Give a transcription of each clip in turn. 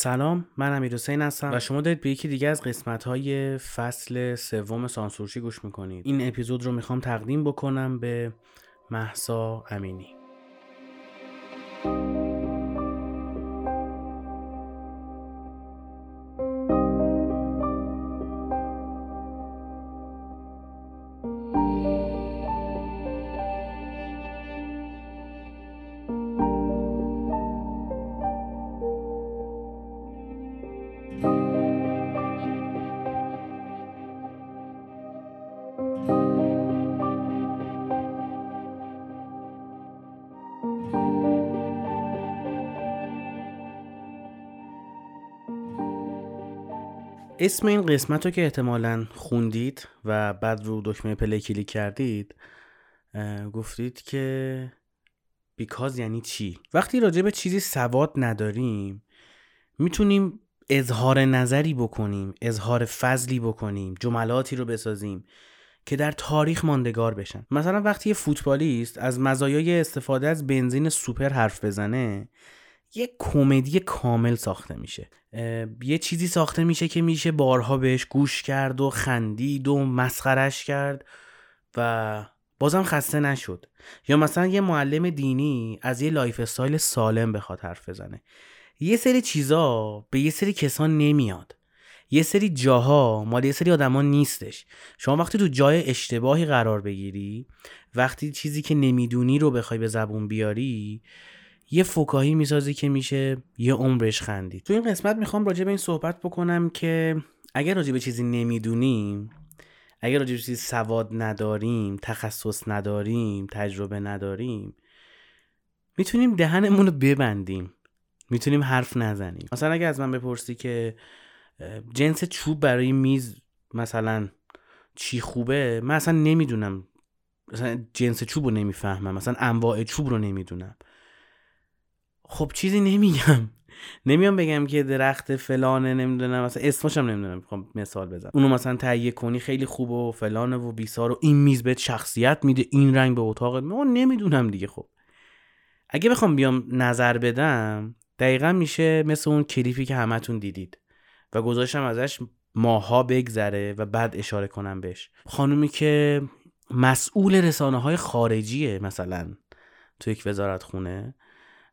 سلام من امیر حسین هستم. و شما دارید به یکی دیگه از قسمت های فصل سوم سانسورچی گوش می‌کنید. این اپیزود رو می‌خوام تقدیم بکنم به محسا امینی. اسم این قسمت رو که احتمالا خوندید و بعد رو دکمه play کلیک کردید گفتید که because یعنی چی؟ وقتی راجع به چیزی سواد نداریم می‌تونیم اظهار نظری بکنیم اظهار فضلی بکنیم جملاتی رو بسازیم که در تاریخ ماندگار بشن. مثلا وقتی یه فوتبالیست از مزایای استفاده از بنزین سوپر حرف بزنه یه کمدی کامل ساخته میشه. یه چیزی ساخته میشه که میشه بارها بهش گوش کرد و خندید و مسخرش کرد و بازم خسته نشد. یا مثلا یه معلم دینی از یه lifestyle سالم بخواد حرف بزنه. یه سری چیزا به یه سری کسان نمیاد. یه سری جاها مال یه سری آدما نیستش. شما وقتی تو جای اشتباهی قرار بگیری وقتی چیزی که نمی‌دونی رو بخوای به زبون بیاری یه فکاهی می‌سازی که میشه یه عمرش خندید. تو این قسمت می‌خوام راجع به این صحبت بکنم که اگر راجع به چیزی نمی‌دونیم اگر راجع به چیزی سواد نداریم تخصص نداریم تجربه نداریم می‌تونیم دهنمون رو ببندیم. می‌تونیم حرف نزنیم. مثلا اگر از من بپرسی که جنس چوب برای میز مثلا چی خوبه من اصلا نمی‌دونم. مثلا جنس چوب رو نمی‌فهمم. مثلا انواع چوب رو نمی‌دونم. خب چیزی نمیگم. نمیام بگم که درخت فلانه نمی‌دونم مثلا اسمش هم نمی‌دونم. می‌خوام مثال بزنم اونو مثلا تهیه کنی خیلی خوبه و فلانه و بیسار و این میز بهت شخصیت میده این رنگ به اتاق ما نمی‌دونم دیگه خب. اگه بخوام بیام نظر بدم دقیقا میشه مثل اون کلیپی که همتون دیدید. و گذاشتم ازش ماها بگذره و بعد اشاره کنم بهش. خانومی که مسئول رسانه های خارجیه مثلا تو یک وزارت خونه.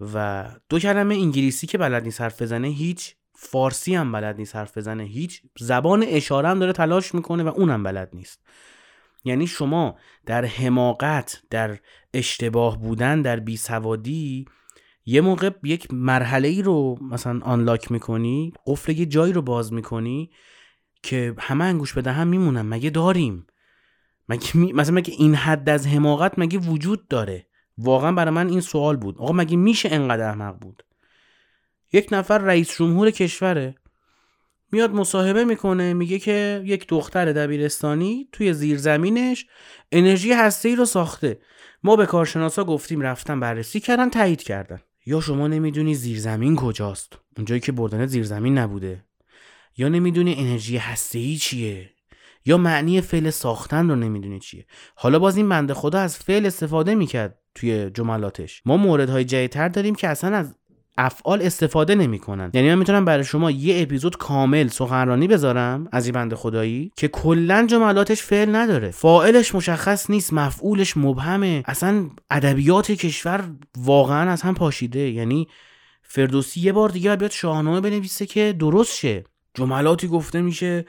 و دو کلمه انگلیسی که بلد نیست حرف بزنه هیچ فارسی هم بلد نیست حرف بزنه هیچ زبان اشاره هم داره تلاش می‌کنه و اونم بلد نیست. یعنی شما در حماقت در اشتباه بودن در بیسوادی یه موقع یک مرحله ای رو مثلا آنلاک می‌کنی قفل یه جایی رو باز می‌کنی که همه انگوش به هم میمونن مگه داریم؟ مگه مثلا مگه این حد از حماقت مگه وجود داره؟ واقعا برای من این سوال بود. آقا مگه میشه انقدر احمق بود؟ یک نفر رئیس جمهور کشوره میاد مصاحبه می‌کنه میگه که یک دختر دبیرستانی توی زیرزمینش انرژی هسته ای رو ساخته. ما به کارشناسا گفتیم رفتن بررسی کردن تایید کردن. یا شما نمی‌دونی زیرزمین کجاست؟ اونجایی که بردن زیرزمین نبوده. یا نمی‌دونی انرژی هسته ای چیه؟ یا معنی فعل ساختن رو نمی‌دونی چیه؟ حالا باز این بنده خدا از فعل استفاده می‌کرد. توی جملاتش. ما موردهای جدیدتر داریم که اصلا از افعال استفاده نمی‌کنن. یعنی من می‌تونم برای شما یه اپیزود کامل سخنرانی بذارم از این بنده خدایی که کلا جملاتش فعل نداره. فاعلش مشخص نیست مفعولش مبهمه. اصلا ادبیات کشور واقعا از هم پاشیده. یعنی فردوسی یه بار دیگه بیاد شاهنامه بنویسه که درست شه. جملاتی گفته میشه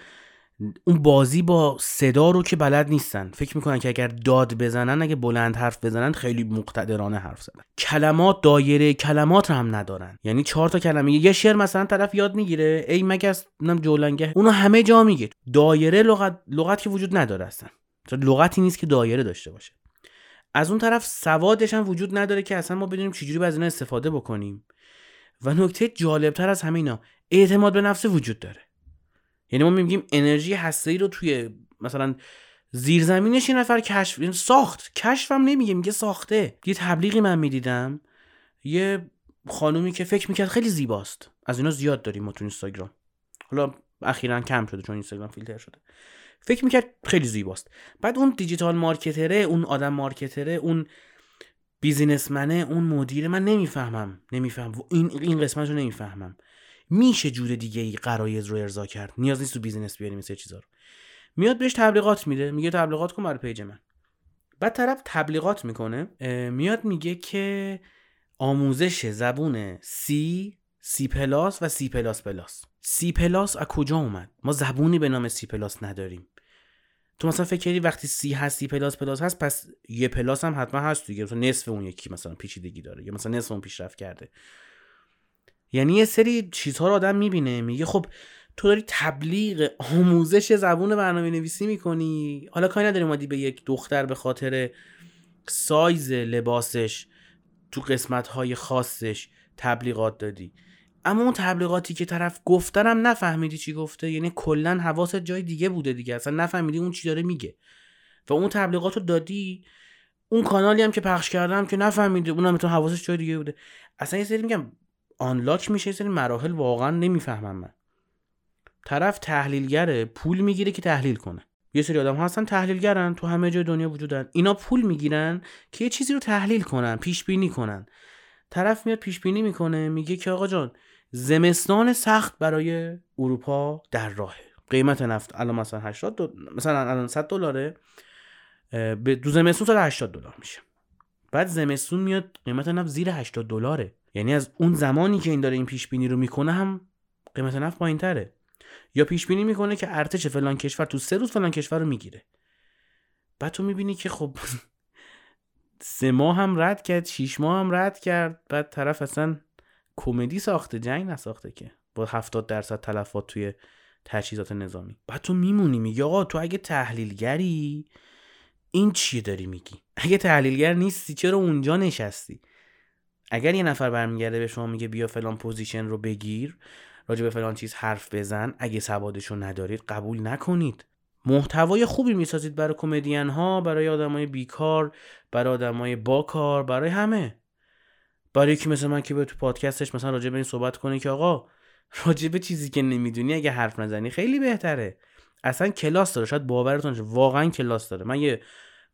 اون بازی با صدا رو که بلد نیستن. فکر می‌کنن که اگر داد بزنن اگه بلند حرف بزنن خیلی مقتدرانه حرف زدن. کلمات دایره کلمات رو هم ندارن. یعنی چهار تا کلمه. یه شعر مثلا طرف یاد می‌گیره. ای مگس نم جولنگه. اونو همه جا میگه. دایره لغت لغت که وجود نداره اصلا. لغتی نیست که دایره داشته باشه. از اون طرف سوادش هم وجود نداره که اصلا ما بدونیم چجوری از اینا استفاده بکنیم. و نکته جالبتر از همه اینا اعتماد به نفس وجود داره. یعنی ما میگیم انرژی هسته رو توی مثلا زیرزمینش یه نفر کشف یعنی ساخت. کشفم نمیگه میگه ساخته. یه تبلیغی من می‌دیدم. یه خانومی که فکر می‌کرد خیلی زیباست. از اینا زیاد داریم ما تو اینستاگرام. حالا اخیرا کم شده چون اینستاگرام فیلتر شده. فکر می‌کرد خیلی زیباست. بعد اون digital marketer ه اون آدم marketer ه اون businessman ه اون مدیر من نمی‌فهمم. نمی‌فهمم این این قسمت رو نمی‌فهمم. میشه جور دیگه ای غرایز رو ارضا کرد. نیاز نیست تو business بیاریم این چیزا رو. میاد بهش تبلیغات میده. میگه تبلیغات کن برای پیج من. بعد طرف تبلیغات می‌کنه. میاد میگه که آموزش زبون C C plus و C plus plus C plus از کجا اومد؟ ما زبونی به نام C plus نداریم. تو مثلا فکر کردی وقتی C هست C plus plus هست پس یه plus هم حتما هست دیگه. مثلا نصف اون یکی مثلا پیچیدگی داره یا مثلا نصف اون پیشرفت کرده. یعنی یه سری چیزها رو آدم می‌بینه میگه خب تو داری تبلیغ آموزش زبون برنامه نویسی می‌کنی؟ حالا کاری نداری اومدی به یک دختر به خاطر سایز لباسش تو قسمت های خاصش تبلیغات دادی. اما اون تبلیغاتی که طرف گفتنم نفهمیدی چی گفته یعنی کلا حواست جای دیگه بوده دیگه. اصلا نفهمیدی اون چی داره میگه. و اون تبلیغات رو دادی اون کانالی هم که پخش کردم که نفهمیده اونم تو حواسش جای دیگه بوده. اصلا یه سری میگم آنلاک میشه سری مراحل واقعا نمی‌فهمم من. طرف تحلیلگره پول می‌گیره که تحلیل کنه. یه سری آدم ها هستن تحلیلگرن تو همه جای دنیا وجود دارن. اینا پول می‌گیرن که یه چیزی رو تحلیل کنن پیش بینی کنن. طرف میاد پیش بینی می‌کنه میگه که آقا جان زمستان سخت برای اروپا در راهه. قیمت نفت الان مثلا 80 دو... مثلا الان 100 دلاره به دو زمستون سال 80 دلار میشه. بعد زمستون میاد قیمت نفت زیر 80 دلاره. یعنی از اون زمانی که این داره این پیش بینی رو می‌کنه هم قیمت نفت پایینتره. یا پیش بینی می‌کنه که ارتش فلان کشور تو سه روز فلان کشور رو می‌گیره. بعد تو می‌بینی که خب سه ماه هم رد کرد شیش ماه هم رد کرد. بعد طرف اصلا کمدی ساخته جنگ نساخته که با هفتاد درصد تلفات توی تجهیزات نظامی. بعد تو میمونی میگی آقا تو اگه تحلیلگری این چیه داری میگی؟ اگه تحلیلگر نیستی چرا اونجا نشستی؟ اگر یه نفر برمیگرده به شما میگه بیا فلان position رو بگیر راجع به فلان چیز حرف بزن اگه سوادشو ندارید قبول نکنید. محتوای خوبی می‌سازید برای کمدین ها برای آدمای بیکار برای آدمای با کار برای همه. برای یکی مثل من که به تو پادکستش مثلا راجع به این صحبت کنه که آقا راجع به چیزی که نمی‌دونی اگه حرف نزنی خیلی بهتره. اصلا کلاس داره شاید باورتون واقعا کلاس داره. من یه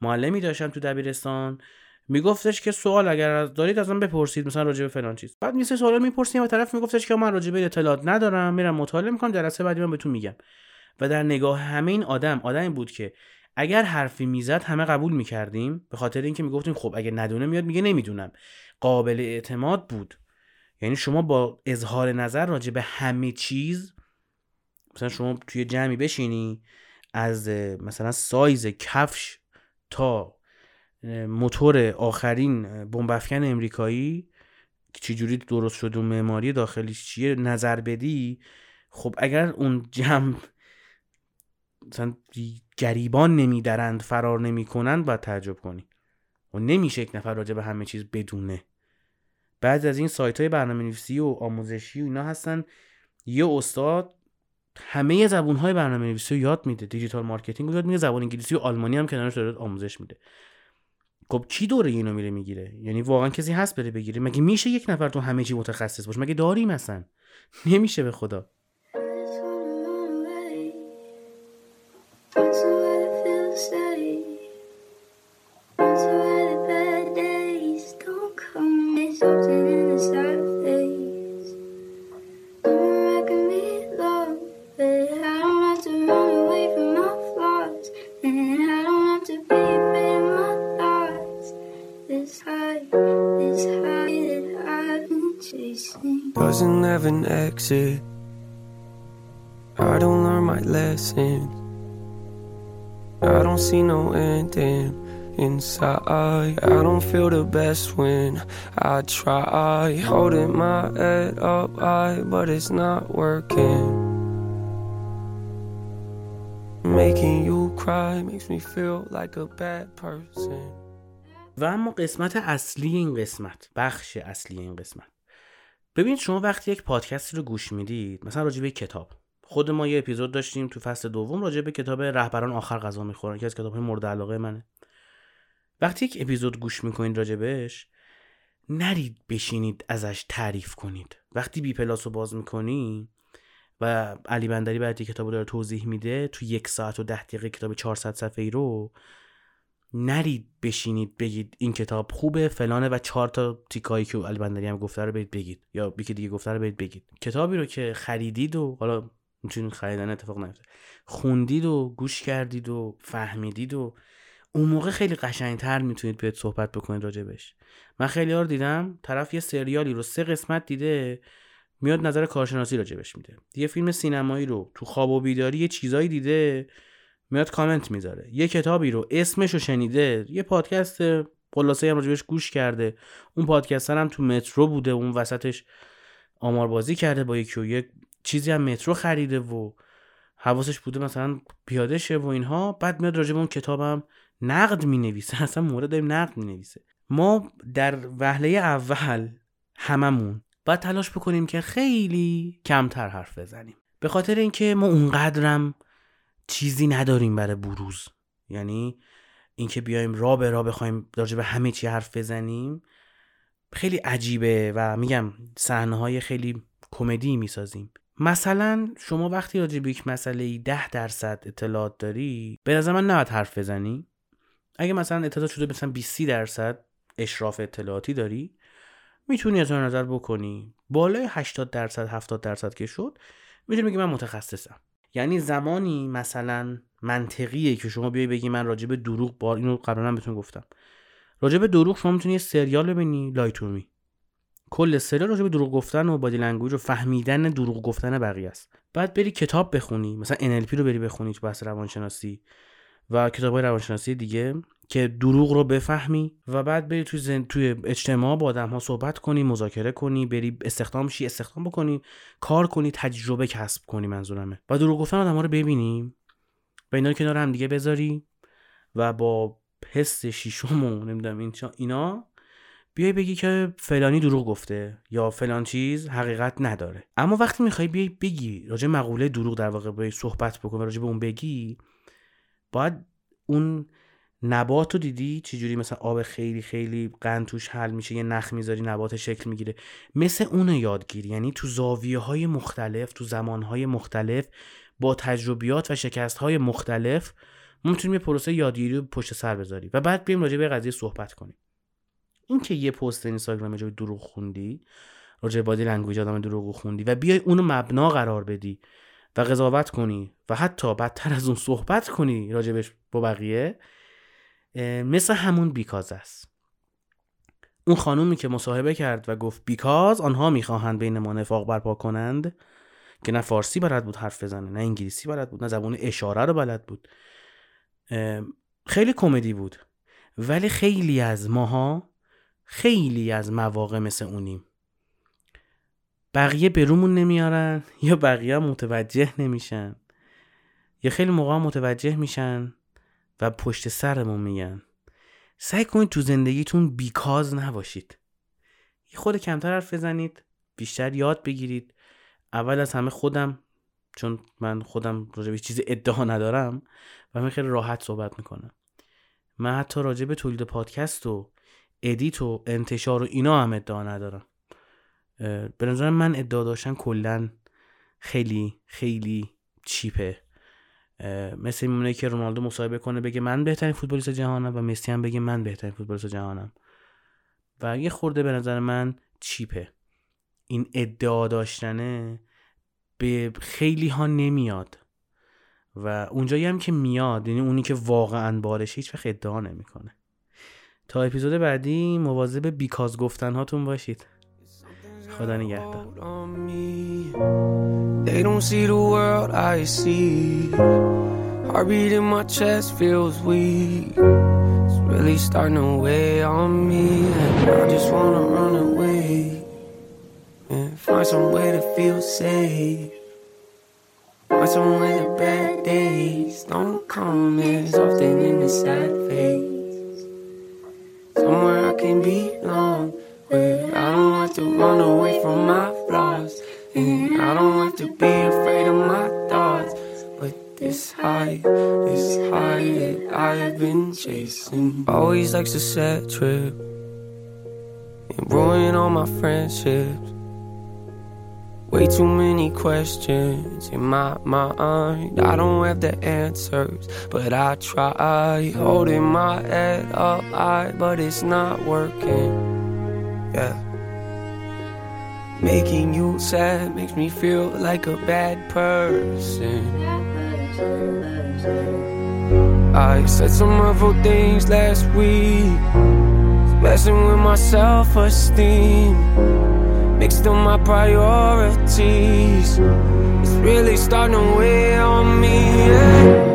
معلمی داشتم تو دبیرستان. میگفتش که سوال اگر از دارید ازم بپرسید مثلا راجع به فلان چیز. بعد میسه سوال می‌پرسیم و طرف میگفتش که من راجع به اطلاعات ندارم میرم مطالعه می‌کنم جلسه بعدی من بهتون میگم. و در نگاه همه این آدم آدمی بود که اگر حرفی می‌زد همه قبول می‌کردیم به خاطر اینکه می‌گفتیم خب اگه ندونه میاد میگه نمی‌دونم. قابل اعتماد بود. یعنی شما با اظهار نظر راجع به همه چیز مثلا شما توی جمعی بشینی از مثلا سایز کفش تا موتور آخرین بمبافکن امریکایی چجوری درست شده و معماری داخلیش چیه نظر بدی؟ خب اگر اون جمع مثلا گریبان نمیدرند فرار نمی‌کنند باید تعجب کنی. و نمیشه یک نفر راجع به همه چیز بدونه. بعد از این سایت های برنامه نویسی و آموزشی و اینا هستن. یه استاد همه زبون های برنامه نویسی رو یاد میده. digital marketing رو یاد میده. زبان انگلیسی و آلمانی هم کنارش داره آموزش میده. خب کی دوره اینو میره می‌گیره؟ یعنی واقعا کسی هست بره بگیره؟ مگه میشه یک نفر تو همه چی متخصص باشه؟ مگه داریم مثلا نمیشه به خدا. exit. I don't learn my lessons. I don't see no ending inside. I don't feel the best when I try. Holding my head up high, but it's not working. Making you cry makes me feel like a bad person. و اما قسمت اصلی این قسمت بخش اصلی این قسمت ببینید شما وقتی یک پادکست رو گوش می‌دید مثلا راجع به کتاب. خود ما یه اپیزود داشتیم تو فصل دوم راجع به کتاب رهبران آخر غذا می‌خورن که از کتاب های مورد علاقه منه. وقتی یک اپیزود گوش می‌کنید راجع بهش نرید بشینید ازش تعریف کنید. وقتی بی پلاس رو باز می‌کنی و علی بندری بعد کتاب رو داره توضیح میده تو یک ساعت و ده دقیقه کتاب 400 صفحه ای رو نرید بشینید بگید این کتاب خوبه فلانه و چهار تا تیکایی که البندری هم گفته رو برید بگید. یا بیکی دیگه گفته رو برید بگید. کتابی رو که خریدید و حالا می‌تونید خریدن اتفاق نیفته خوندید و گوش کردید و فهمیدید و اون موقع خیلی قشنگتر می‌تونید بیاید صحبت بکنید راجبش من خیلی رو دیدم طرف یه سریالی رو سه قسمت دیده میاد نظر کارشناسی راجبش میده. یه فیلم سینمایی رو تو خواب و بیداری یه چیزایی دیده میاد کامنت می‌ذاره. یه کتابی رو اسمش رو شنیده یه پادکست خلاصه هم راجبش گوش کرده. اون پادکست هم تو مترو بوده اون وسطش آماربازی کرده با یکی و یک چیزی هم مترو خریده و حواسش بوده مثلا پیاده شه و اینها. بعد میاد راجب اون کتابم نقد می نویسه اصلا مورد داریم نقد می نویسه ما در وهله اول هممون باید تلاش بکنیم که خیلی کمتر حرف بزنیم. به خاطر اینکه ما اونقدرم چیزی نداریم برای بروز. یعنی اینکه بیایم را به را بخوایم راجع به همه چی حرف بزنیم خیلی عجیبه و میگم صحنه های خیلی کمدی می‌سازیم. مثلا شما وقتی راجع به یک مسئله ده درصد اطلاعات داری به نظر من نباید حرف بزنی. اگه مثلا اطلاعات شده مثلا 20 درصد اشراف اطلاعاتی داری می‌تونی از نظر بکنی. بالای 80 درصد 70 درصد که شد می‌تونی بگی من متخصصم. یعنی زمانی مثلا منطقیه که شما بیای بگی من راجب دروغ بار اینو قبلا بهتون گفتم. راجب دروغ شما می‌تونی یه سریال ببینی Lie to Me کل سریال راجب دروغ گفتن و body language و فهمیدن دروغ گفتن بقیه است. بعد بری کتاب بخونی مثلا NLP رو بری بخونی تو بحث روانشناسی و کتاب روانشناسی دیگه. که دروغ رو بفهمی و بعد بری توی, زن... توی اجتماع با آدم ها صحبت کنی مذاکره کنی بری استخدام شی استخدام بکنی کار کنی تجربه کسب کنی منظورمه. و دروغ گفتن آدم ها رو ببینی و اینا رو کنار هم دیگه بذاری و با حس شیشم و نمی‌دونم این اینا بیای بگی که فلانی دروغ گفته یا فلان چیز حقیقت نداره. اما وقتی می‌خوای بیای بگی راجع مقوله دروغ در واقع بیای صحبت بکن و راجع به اون بگی باید اون نبات رو دیدی؟ چجوری مثلا آب خیلی خیلی قند حل میشه یه نخ می‌ذاری نبات شکل می‌گیره. مثل اون یادگیری یعنی تو زاویه های مختلف تو زمان های مختلف با تجربیات و شکست های مختلف ما می‌تونیم یه پروسه یادگیری رو پشت سر بذاری. و بعد بریم راجع به قضیه صحبت کنیم. این که یه پست اینستاگرام جای دروغ خوندی راجع body language آدم دروغ خوندی و بیای اونو مبنا قرار بدی و قضاوت کنی و حتی بدتر از اون صحبت کنی راجبش با بقیه مثل همون because است. اون خانومی که مصاحبه کرد و گفت because آنها می‌خواهند بین ما نفاق برپا کنند که نه فارسی بلد بود حرف بزنه نه انگلیسی بلد بود نه زبون اشاره رو بلد بود. خیلی کمدی بود. ولی خیلی از ماها خیلی از مواقع مثل اونیم. بقیه به رومون نمیارن یا بقیه متوجه نمیشن. یا خیلی موقع متوجه میشن و پشت سرمون میگن. سعی کنید تو زندگیتون بیکاز نباشید. یه خود کمتر حرف بزنید بیشتر یاد بگیرید. اول از همه خودم چون من خودم راجع به چیز ادعا ندارم و من خیلی راحت صحبت می‌کنم. من حتی راجع به تولید پادکست و ادیت و انتشار و اینا هم ادعا ندارم. به نظرم من ادعا داشتن کلا خیلی خیلی چیپه. مثل میمونه که رونالدو مصاحبه کنه بگه من بهترین فوتبالیست جهانم و مسی هم بگه من بهترین فوتبالیست جهانم. و یه خورده به نظر من چیپه. این ادعا داشتنه به خیلی ها نمیاد. و اونجایی هم که میاد یعنی اونی که واقعا بارش هیچ وقت ادعا نمی‌کنه. تا اپیزود بعدی مواظب بیکاز گفتن هاتون باشید. خدا نگهدار. They don't see the world I see. Heartbeat in my chest feels weak. It's really starting to weigh on me. And I just wanna run away and find some way to feel safe. Find some way the bad days don't come as often in the sad face. Somewhere I can belong. Where I don't have to run away from my flaws. And I don't have to be afraid of my thoughts. But this high, this high that I've been chasing. Always likes to set trip. And ruin all my friendships. Way too many questions in my mind. I don't have the answers, but I try. Holding my head up high, but it's not working. Yeah. Making you sad makes me feel like a bad person. I said some awful things last week, messing with my self esteem. Mixed up my priorities. It's really starting to weigh on me. Yeah.